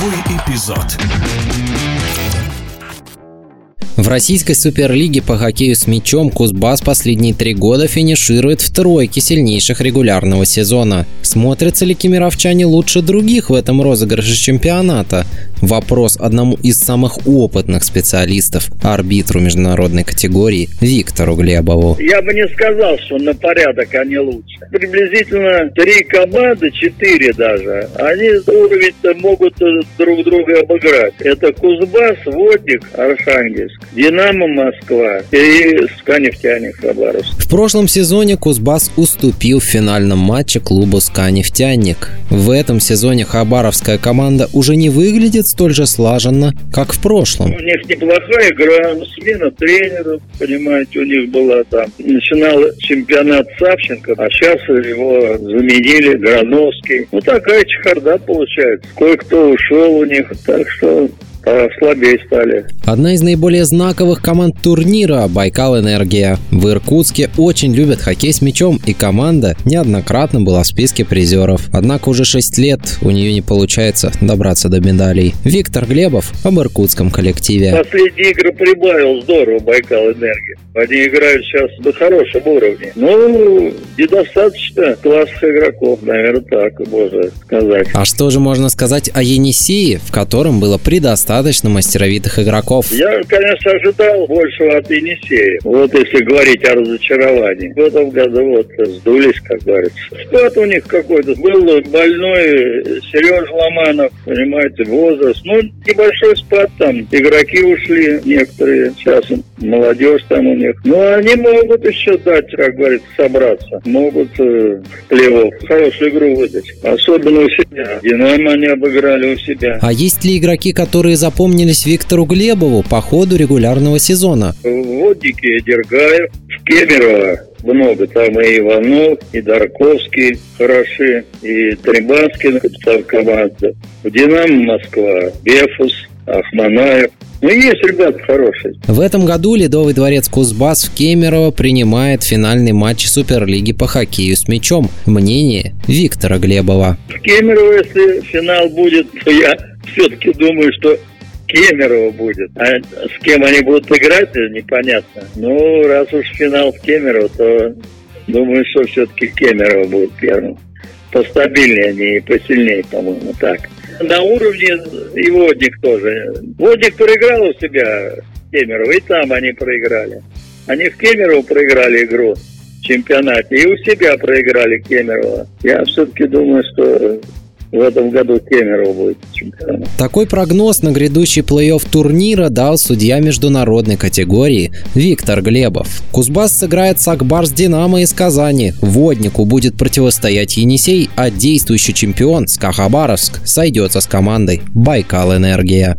Сороковой эпизод. В российской суперлиге по хоккею с мячом Кузбасс последние три года финиширует в тройке сильнейших регулярного сезона. Смотрятся ли кемеровчане лучше других в этом розыгрыше чемпионата? Вопрос одному из самых опытных специалистов, арбитру международной категории Виктору Глебову. Я бы не сказал, что на порядок они лучше. Приблизительно три команды, четыре даже, они уровень-то могут друг друга обыграть. Это Кузбасс, Водник, Архангельск. Динамо Москва и СКА Нефтяник Хабаровск. В прошлом сезоне Кузбасс уступил в финальном матче клубу СКА Нефтяник. В этом сезоне хабаровская команда уже не выглядит столь же слаженно, как в прошлом. У них неплохая игра, смена тренеров, понимаете, у них была там. Начинал чемпионат Савченко, а сейчас его заменили Грановский. Ну, такая чехарда получается. Кое-кто ушел у них, так что слабее стали. Одна из наиболее знаковых команд турнира – Байкал Энергия. В Иркутске очень любят хоккей с мячом, и команда неоднократно была в списке призеров. Однако уже 6 лет у нее не получается добраться до медалей. Виктор Глебов об иркутском коллективе. Последние игры прибавил здорово Байкал Энергия. Они играют сейчас на хорошем уровне. Ну, недостаточно классных игроков, наверное, так можно сказать. А что же можно сказать о Енисее, в котором было предостаточно достаточно мастеровитых игроков. Я, конечно, ожидал большего от Енисея. Вот если говорить о разочаровании. В этом году вот сдулись, как говорится. Спад у них какой-то. Был больной Сереж Ломанов, понимаете, возраст. Ну, небольшой спад там. Игроки ушли некоторые. Сейчас молодежь там у них. Но они могут еще дать, как говорится, собраться. Могут э, хорошую игру выдать. Особенно у себя. Динамо они обыграли у себя. А есть ли игроки, которые запомнились Виктору Глебову по ходу регулярного сезона? Водники Дергаев, Кемерово много. Там и Иванов, и Дарковский хороши, и Трибанский капитан команды. В «Динамо» Москва, Бефус, Ахманаев. Ну, есть ребята хорошие. В этом году Ледовый дворец Кузбасс в Кемерово принимает финальный матч Суперлиги по хоккею с мячом. Мнение Виктора Глебова. В Кемерово, если финал будет, то я все-таки думаю, что Кемерово будет. А с кем они будут играть, непонятно. Ну, раз уж финал в Кемерово, то думаю, что все-таки Кемерово будет первым. Постабильнее они и посильнее, по-моему, так. На уровне и Водник тоже. Водник проиграл у себя Кемерово, и там они проиграли. Они в Кемерово проиграли игру в чемпионате, и у себя проиграли Кемерово. Я все-таки думаю, что в этом году Кемерово будет чемпионом. Такой прогноз на грядущий плей-офф турнира дал судья международной категории Виктор Глебов. Кузбасс сыграет с Акбарс Динамо из Казани. Воднику будет противостоять Енисей, а действующий чемпион СКА Хабаровск сойдется с командой Байкал Энергия.